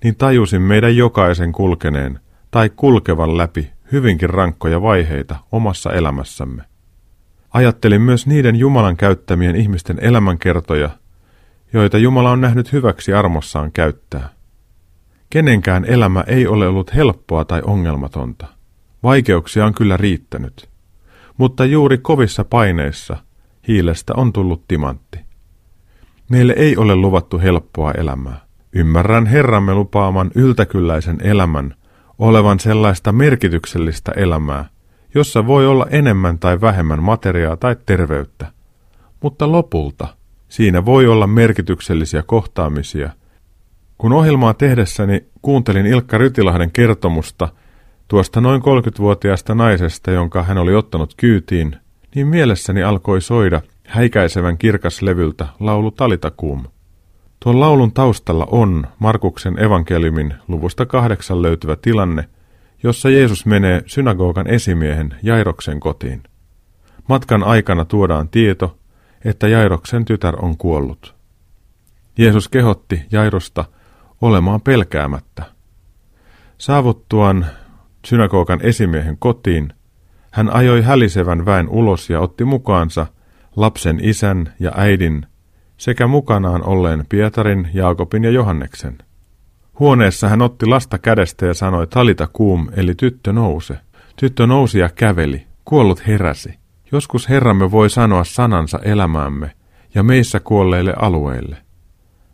niin tajusin meidän jokaisen kulkeneen tai kulkevan läpi hyvinkin rankkoja vaiheita omassa elämässämme. Ajattelin myös niiden Jumalan käyttämien ihmisten elämänkertoja, joita Jumala on nähnyt hyväksi armossaan käyttää. Kenenkään elämä ei ole ollut helppoa tai ongelmatonta. Vaikeuksia on kyllä riittänyt. Mutta juuri kovissa paineissa hiilestä on tullut timantti. Meille ei ole luvattu helppoa elämää. Ymmärrän Herramme lupaaman yltäkylläisen elämän olevan sellaista merkityksellistä elämää, jossa voi olla enemmän tai vähemmän materiaa tai terveyttä. Mutta lopulta siinä voi olla merkityksellisiä kohtaamisia – kun ohjelmaa tehdessäni kuuntelin Ilkka Rytilahden kertomusta tuosta noin 30-vuotiaasta naisesta, jonka hän oli ottanut kyytiin, niin mielessäni alkoi soida häikäisevän kirkaslevyltä laulu Talitakuum. Tuon laulun taustalla on Markuksen evankeliumin luvusta kahdeksan löytyvä tilanne, jossa Jeesus menee synagogan esimiehen Jairoksen kotiin. Matkan aikana tuodaan tieto, että Jairoksen tytär on kuollut. Jeesus kehotti Jairosta olemaan pelkäämättä. Saavuttuaan synagogan esimiehen kotiin, hän ajoi hälisevän väen ulos ja otti mukaansa lapsen isän ja äidin sekä mukanaan olleen Pietarin, Jaakobin ja Johanneksen. Huoneessa hän otti lasta kädestä ja sanoi talita kuum, eli tyttö nouse. Tyttö nousi ja käveli, kuollut heräsi. Joskus Herramme voi sanoa sanansa elämäämme ja meissä kuolleille alueille.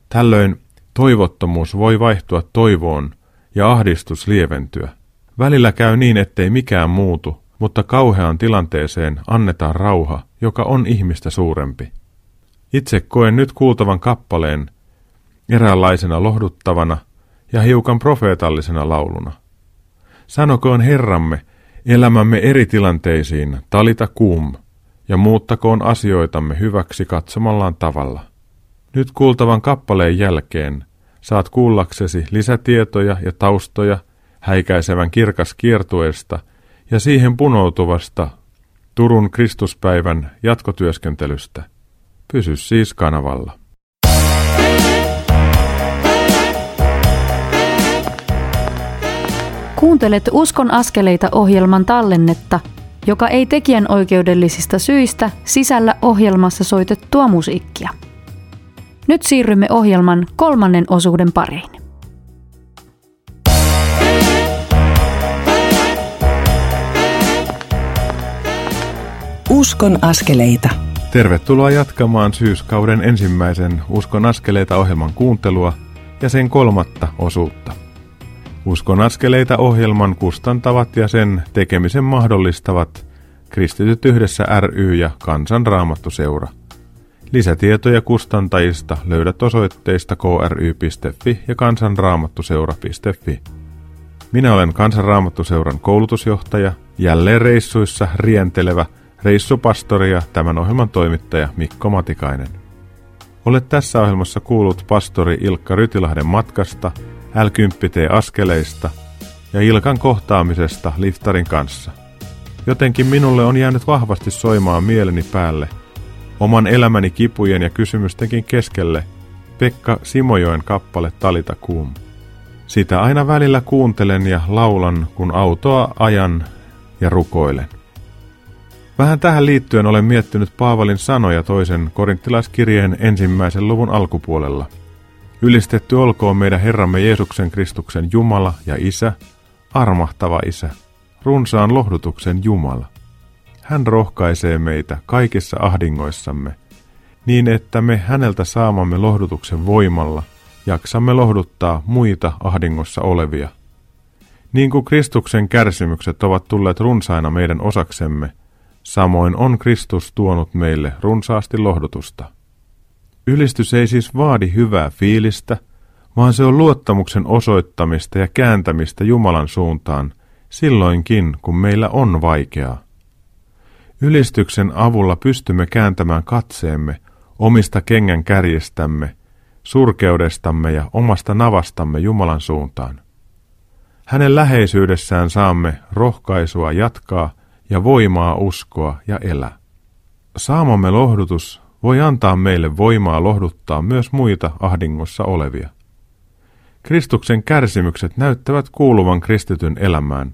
Tällöin Toivottomuus voi vaihtua toivoon ja ahdistus lieventyä. Välillä käy niin, ettei mikään muutu, mutta kauheaan tilanteeseen annetaan rauha, joka on ihmistä suurempi. Itse koen nyt kuultavan kappaleen eräänlaisena lohduttavana ja hiukan profeetallisena lauluna. Sanokoon Herramme elämämme eri tilanteisiin talita kuum ja muuttakoon asioitamme hyväksi katsomallaan tavalla. Nyt kuultavan kappaleen jälkeen saat kuullaksesi lisätietoja ja taustoja häikäisevän kirkas kiertueesta ja siihen punoutuvasta Turun Kristuspäivän jatkotyöskentelystä. Pysy siis kanavalla. Kuuntelet Uskon askeleita ohjelman tallennetta, joka ei tekijän oikeudellisista syistä sisällä ohjelmassa soitettua musiikkia. Nyt siirrymme ohjelman kolmannen osuuden pariin. Uskon askeleita. Tervetuloa jatkamaan syyskauden ensimmäisen Uskon askeleita ohjelman kuuntelua ja sen kolmatta osuutta. Uskon askeleita ohjelman kustantavat ja sen tekemisen mahdollistavat Kristityt yhdessä ry ja Kansanraamattuseura. Lisätietoja kustantajista löydät osoitteista kry.fi ja kansanraamattuseura.fi. Minä olen Kansanraamattuseuran koulutusjohtaja, jälleen reissuissa rientelevä reissupastori ja tämän ohjelman toimittaja Mikko Matikainen. Olet tässä ohjelmassa kuullut pastori Ilkka Rytilahden matkasta, l askeleista ja Ilkan kohtaamisesta liftarin kanssa. Jotenkin minulle on jäänyt vahvasti soimaan mieleni päälle, oman elämäni kipujen ja kysymystenkin keskelle, Pekka Simojoen kappale Talita Kuum. Sitä aina välillä kuuntelen ja laulan, kun autoa ajan ja rukoilen. Vähän tähän liittyen olen miettinyt Paavalin sanoja toisen korinttilaiskirjeen ensimmäisen luvun alkupuolella. Ylistetty olkoon meidän Herramme Jeesuksen Kristuksen Jumala ja Isä, armahtava Isä, runsaan lohdutuksen Jumala. Hän rohkaisee meitä kaikissa ahdingoissamme, niin että me häneltä saamamme lohdutuksen voimalla jaksamme lohduttaa muita ahdingossa olevia. Niin kuin Kristuksen kärsimykset ovat tulleet runsaina meidän osaksemme, samoin on Kristus tuonut meille runsaasti lohdutusta. Ylistys ei siis vaadi hyvää fiilistä, vaan se on luottamuksen osoittamista ja kääntämistä Jumalan suuntaan, silloinkin kun meillä on vaikeaa. Ylistyksen avulla pystymme kääntämään katseemme omista kengän kärjestämme, surkeudestamme ja omasta navastamme Jumalan suuntaan. Hänen läheisyydessään saamme rohkaisua jatkaa ja voimaa uskoa ja elää. Saamamme lohdutus voi antaa meille voimaa lohduttaa myös muita ahdingossa olevia. Kristuksen kärsimykset näyttävät kuuluvan kristityn elämään,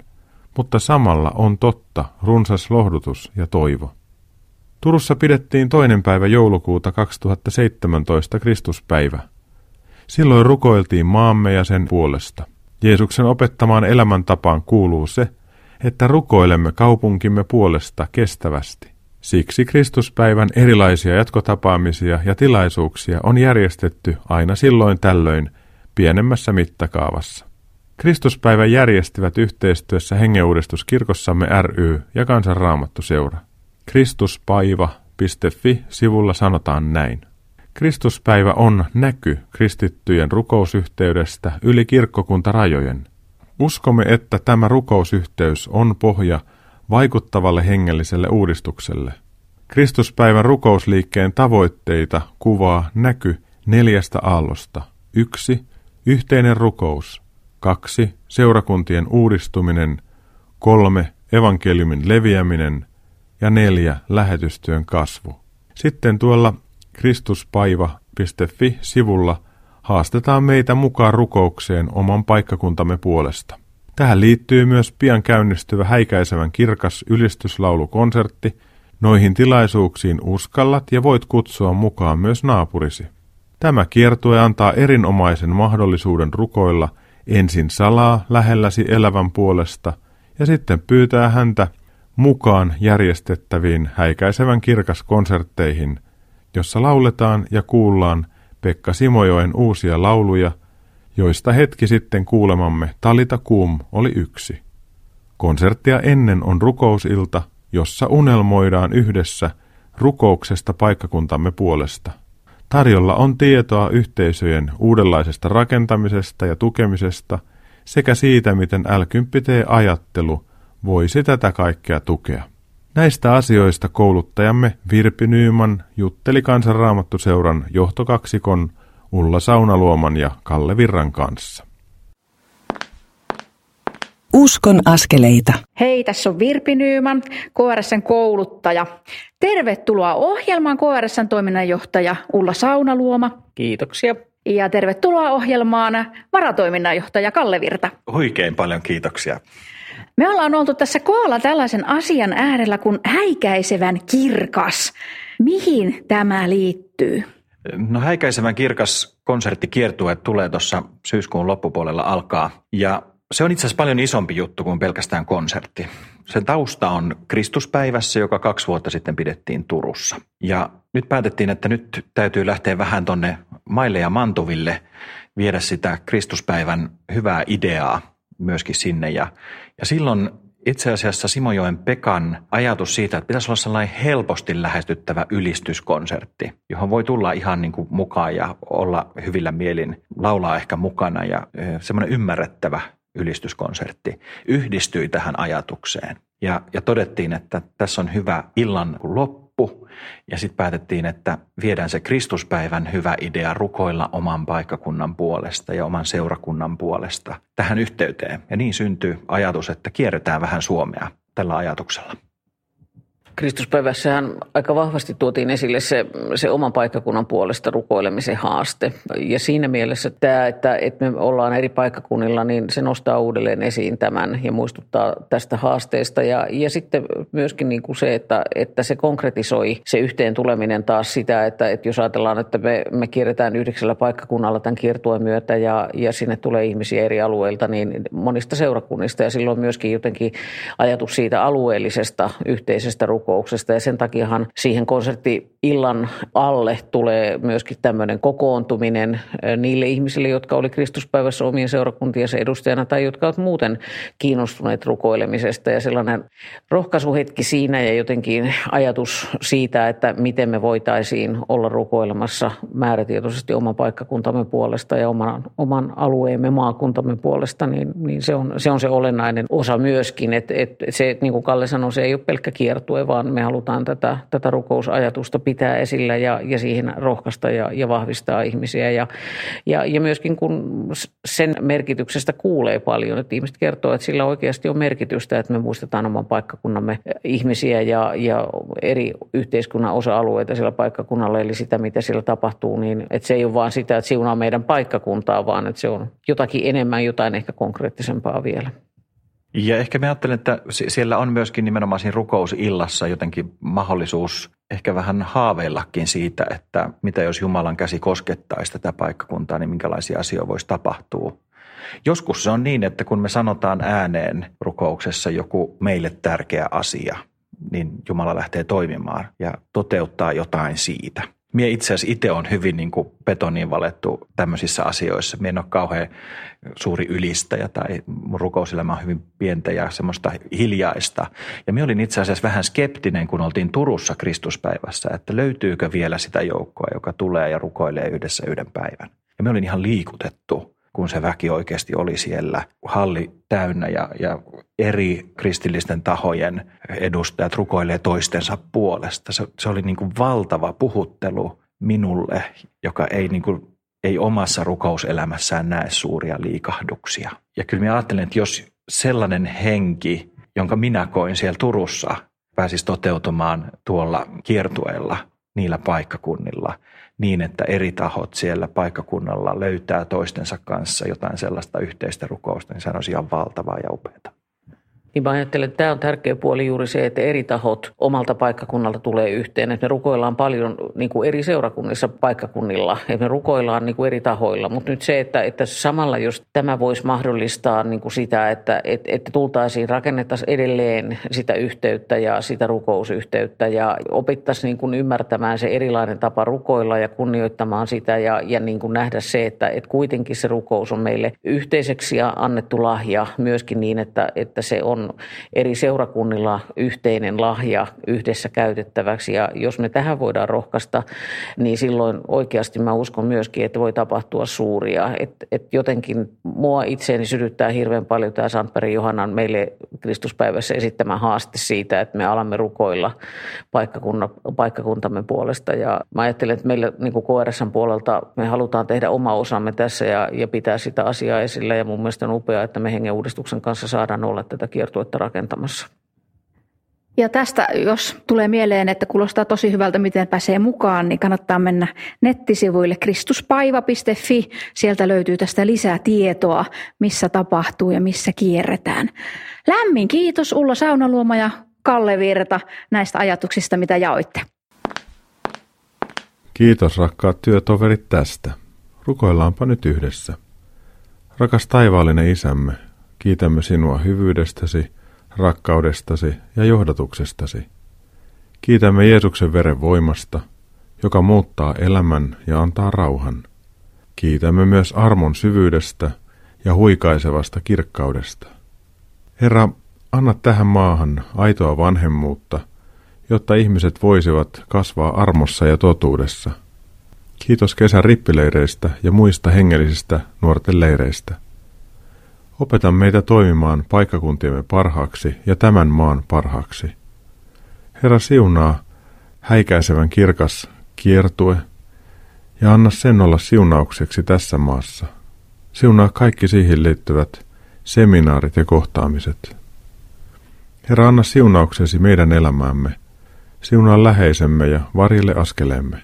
mutta samalla on totta runsas lohdutus ja toivo. Turussa pidettiin toinen päivä joulukuuta 2017 Kristuspäivä. Silloin rukoiltiin maamme ja sen puolesta. Jeesuksen opettamaan elämäntapaan kuuluu se, että rukoilemme kaupunkimme puolesta kestävästi. Siksi Kristuspäivän erilaisia jatkotapaamisia ja tilaisuuksia on järjestetty aina silloin tällöin pienemmässä mittakaavassa. Kristuspäivän järjestivät yhteistyössä hengeuudistuskirkossamme ry ja Kansanraamattuseura. Kristuspaiva.fi sivulla sanotaan näin. Kristuspäivä on näky kristittyjen rukousyhteydestä yli kirkkokuntarajojen. Uskomme, että tämä rukousyhteys on pohja vaikuttavalle hengelliselle uudistukselle. Kristuspäivän rukousliikkeen tavoitteita kuvaa näky neljästä aallosta. Yksi, yhteinen rukous. Kaksi, seurakuntien uudistuminen. Kolme, evankeliumin leviäminen. Ja neljä, lähetystyön kasvu. Sitten tuolla kristuspaiva.fi-sivulla haastetaan meitä mukaan rukoukseen oman paikkakuntamme puolesta. Tähän liittyy myös pian käynnistyvä häikäisevän kirkas ylistyslaulukonsertti. Noihin tilaisuuksiin uskallat ja voit kutsua mukaan myös naapurisi. Tämä kiertue antaa erinomaisen mahdollisuuden rukoilla ensin salaa lähelläsi elävän puolesta ja sitten pyytää häntä mukaan järjestettäviin häikäisevän kirkas konsertteihin, jossa lauletaan ja kuullaan Pekka Simojoen uusia lauluja – joista hetki sitten kuulemamme Talita Kuum oli yksi. Konserttia ennen on rukousilta, jossa unelmoidaan yhdessä rukouksesta paikkakuntamme puolesta. Tarjolla on tietoa yhteisöjen uudenlaisesta rakentamisesta ja tukemisesta sekä siitä, miten l ajattelu voisi tätä kaikkea tukea. Näistä asioista kouluttajamme Virpi Nyyman jutteli Kansanraamattuseuran johtokaksikon Ulla Saunaluoman ja Kalle Virran kanssa. Uskon askeleita. Hei, tässä on Virpi Nyyman, KRSn kouluttaja. Tervetuloa ohjelmaan KRSn toiminnanjohtaja Ulla Saunaluoma. Kiitoksia. Ja tervetuloa ohjelmaan varatoiminnanjohtaja Kalle Virta. Huikein paljon kiitoksia. Me ollaan oltu tässä koolla tällaisen asian äärellä kuin häikäisevän kirkas. Mihin tämä liittyy? No häikäisevän kirkas konserttikiertue tulee tuossa syyskuun loppupuolella alkaa ja se on itse asiassa paljon isompi juttu kuin pelkästään konsertti. sen tausta on Kristuspäivässä, joka kaksi vuotta sitten pidettiin Turussa. Ja nyt päätettiin, että nyt täytyy lähteä vähän tonne maille ja mantuville viedä sitä Kristuspäivän hyvää ideaa myöskin sinne. Ja, ja silloin itse asiassa Simojoen Pekan ajatus siitä, että pitäisi olla sellainen helposti lähestyttävä ylistyskonsertti, johon voi tulla ihan niin kuin mukaan ja olla hyvillä mielin, laulaa ehkä mukana ja semmoinen ymmärrettävä ylistyskonsertti yhdistyi tähän ajatukseen. Ja, ja todettiin, että tässä on hyvä illan loppu ja sitten päätettiin, että viedään se Kristuspäivän hyvä idea rukoilla oman paikkakunnan puolesta ja oman seurakunnan puolesta tähän yhteyteen. Ja niin syntyi ajatus, että kierretään vähän Suomea tällä ajatuksella. Kristuspäivässähän aika vahvasti tuotiin esille se, se oman paikkakunnan puolesta rukoilemisen haaste. Ja siinä mielessä tämä, että, että me ollaan eri paikkakunnilla, niin se nostaa uudelleen esiin tämän ja muistuttaa tästä haasteesta. Ja, ja sitten myöskin niin kuin se, että, että se konkretisoi se yhteen tuleminen taas sitä, että, että jos ajatellaan, että me, me kierretään yhdeksällä paikkakunnalla tämän kiertueen myötä ja, ja sinne tulee ihmisiä eri alueilta, niin monista seurakunnista ja silloin myöskin jotenkin ajatus siitä alueellisesta yhteisestä rukoilusta kokouksesta. Ja sen takiahan siihen konsertti-illan alle tulee myöskin tämmöinen kokoontuminen niille ihmisille, jotka oli Kristuspäivässä omien seurakuntiensa edustajana tai jotka ovat muuten kiinnostuneet rukoilemisesta. Ja sellainen rohkaisuhetki siinä ja jotenkin ajatus siitä, että miten me voitaisiin olla rukoilemassa määrätietoisesti oman paikkakuntamme puolesta ja oman, oman alueemme maakuntamme puolesta, niin, niin se, on, se on se olennainen osa myöskin, että, että se, niin kuin Kalle sanoi, se ei ole pelkkä kiertue, vaan vaan me halutaan tätä, tätä rukousajatusta pitää esillä ja, ja siihen rohkaista ja, ja vahvistaa ihmisiä. Ja, ja, ja myöskin kun sen merkityksestä kuulee paljon, että ihmiset kertoo, että sillä oikeasti on merkitystä, että me muistetaan oman paikkakunnamme ihmisiä ja, ja eri yhteiskunnan osa-alueita sillä paikkakunnalla, eli sitä, mitä siellä tapahtuu, niin että se ei ole vaan sitä, että siunaa meidän paikkakuntaa, vaan että se on jotakin enemmän, jotain ehkä konkreettisempaa vielä. Ja ehkä me ajattelen, että siellä on myöskin nimenomaan siinä rukousillassa jotenkin mahdollisuus ehkä vähän haaveillakin siitä, että mitä jos Jumalan käsi koskettaisi tätä paikkakuntaa, niin minkälaisia asioita voisi tapahtua. Joskus se on niin, että kun me sanotaan ääneen rukouksessa joku meille tärkeä asia, niin Jumala lähtee toimimaan ja toteuttaa jotain siitä – Mie itse asiassa itse on hyvin niin kuin betoniin valettu tämmöisissä asioissa. Mie en ole kauhean suuri ylistäjä tai mun rukouselämä on hyvin pientä ja semmoista hiljaista. Ja minä olin itse asiassa vähän skeptinen, kun oltiin Turussa Kristuspäivässä, että löytyykö vielä sitä joukkoa, joka tulee ja rukoilee yhdessä yhden päivän. Ja me olin ihan liikutettu kun se väki oikeasti oli siellä halli täynnä ja, ja eri kristillisten tahojen edustajat rukoilee toistensa puolesta. Se, se oli niin kuin valtava puhuttelu minulle, joka ei, niin kuin, ei omassa rukouselämässään näe suuria liikahduksia. Ja kyllä minä ajattelen, että jos sellainen henki, jonka minä koin siellä Turussa, pääsisi toteutumaan tuolla kiertueella niillä paikkakunnilla – niin, että eri tahot siellä paikkakunnalla löytää toistensa kanssa jotain sellaista yhteistä rukousta, niin se on ihan valtavaa ja upeaa. Niin mä ajattelen, että tämä on tärkeä puoli juuri se, että eri tahot omalta paikkakunnalta tulee yhteen. Että me rukoillaan paljon niin kuin eri seurakunnissa paikkakunnilla, että me rukoillaan niin kuin eri tahoilla. Mutta nyt se, että, että samalla jos tämä voisi mahdollistaa niin kuin sitä, että, että, että tultaisiin, rakennettaisiin edelleen sitä yhteyttä ja sitä rukousyhteyttä ja opittaisiin niin kuin ymmärtämään se erilainen tapa rukoilla ja kunnioittamaan sitä ja, ja niin kuin nähdä se, että, että kuitenkin se rukous on meille yhteiseksi ja annettu lahja myöskin niin, että, että se on eri seurakunnilla yhteinen lahja yhdessä käytettäväksi. Ja jos me tähän voidaan rohkaista, niin silloin oikeasti mä uskon myöskin, että voi tapahtua suuria. Että et jotenkin mua itseeni sydyttää hirveän paljon tämä Santperi Johannan meille Kristuspäivässä esittämä haaste siitä, että me alamme rukoilla paikkakuntamme puolesta. Ja mä ajattelen, että meillä niin kuin KRSn puolelta me halutaan tehdä oma osamme tässä ja, ja pitää sitä asiaa esillä. Ja mun mielestä on upeaa, että me hengen uudistuksen kanssa saadaan olla tätä kiertuetta rakentamassa. Ja tästä, jos tulee mieleen, että kuulostaa tosi hyvältä, miten pääsee mukaan, niin kannattaa mennä nettisivuille kristuspaiva.fi. Sieltä löytyy tästä lisää tietoa, missä tapahtuu ja missä kierretään. Lämmin kiitos Ulla Saunaluoma ja Kalle Virta näistä ajatuksista, mitä jaoitte. Kiitos rakkaat työtoverit tästä. Rukoillaanpa nyt yhdessä. Rakas taivaallinen isämme, Kiitämme sinua hyvyydestäsi, rakkaudestasi ja johdatuksestasi. Kiitämme Jeesuksen veren voimasta, joka muuttaa elämän ja antaa rauhan. Kiitämme myös armon syvyydestä ja huikaisevasta kirkkaudesta. Herra, anna tähän maahan aitoa vanhemmuutta, jotta ihmiset voisivat kasvaa armossa ja totuudessa. Kiitos kesän rippileireistä ja muista hengellisistä nuorten leireistä. Opeta meitä toimimaan paikkakuntiemme parhaaksi ja tämän maan parhaaksi. Herra siunaa häikäisevän kirkas kiertue ja anna sen olla siunaukseksi tässä maassa. Siunaa kaikki siihen liittyvät seminaarit ja kohtaamiset. Herra, anna siunauksesi meidän elämäämme. Siunaa läheisemme ja varjelle askeleemme.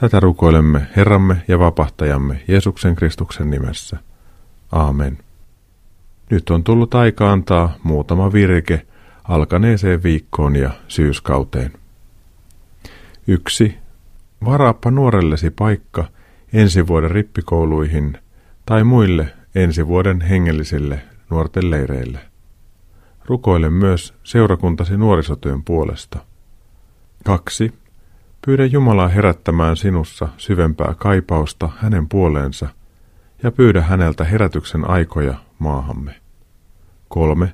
Tätä rukoilemme Herramme ja vapahtajamme Jeesuksen Kristuksen nimessä. Aamen. Nyt on tullut aika antaa muutama virke alkaneeseen viikkoon ja syyskauteen. Yksi. Varaappa nuorellesi paikka ensi vuoden rippikouluihin tai muille ensi vuoden hengellisille nuorten leireille. Rukoile myös seurakuntasi nuorisotyön puolesta. 2. Pyydä Jumalaa herättämään sinussa syvempää kaipausta hänen puoleensa ja pyydä häneltä herätyksen aikoja maahamme. 3.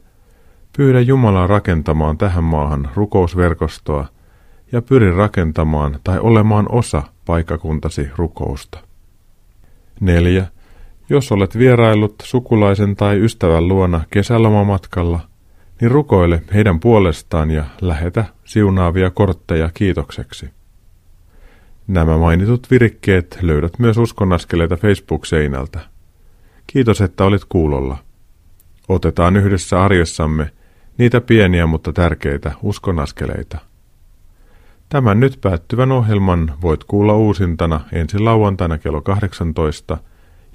Pyydä Jumalaa rakentamaan tähän maahan rukousverkostoa ja pyri rakentamaan tai olemaan osa paikakuntasi rukousta. 4. Jos olet vieraillut sukulaisen tai ystävän luona kesälomamatkalla, niin rukoile heidän puolestaan ja lähetä siunaavia kortteja kiitokseksi. Nämä mainitut virikkeet löydät myös uskonnaskeleita Facebook-seinältä. Kiitos, että olit kuulolla. Otetaan yhdessä arjessamme niitä pieniä mutta tärkeitä uskonaskeleita. Tämän nyt päättyvän ohjelman voit kuulla uusintana ensi lauantaina kello 18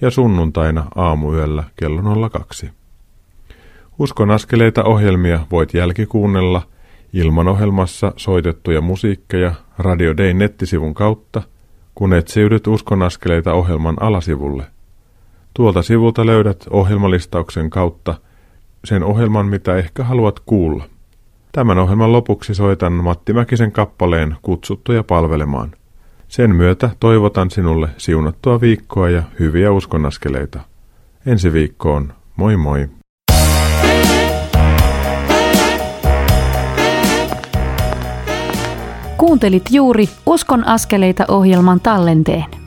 ja sunnuntaina aamuyöllä kello 02. Uskon askeleita ohjelmia voit jälkikuunnella ilman ohjelmassa soitettuja musiikkeja Radio Day nettisivun kautta, kun etsiydyt Uskon askeleita ohjelman alasivulle. Tuolta sivulta löydät ohjelmalistauksen kautta sen ohjelman, mitä ehkä haluat kuulla. Tämän ohjelman lopuksi soitan Matti Mäkisen kappaleen Kutsuttuja palvelemaan. Sen myötä toivotan sinulle siunattua viikkoa ja hyviä uskonnaskeleita. Ensi viikkoon, moi moi! Kuuntelit juuri Uskon askeleita ohjelman tallenteen.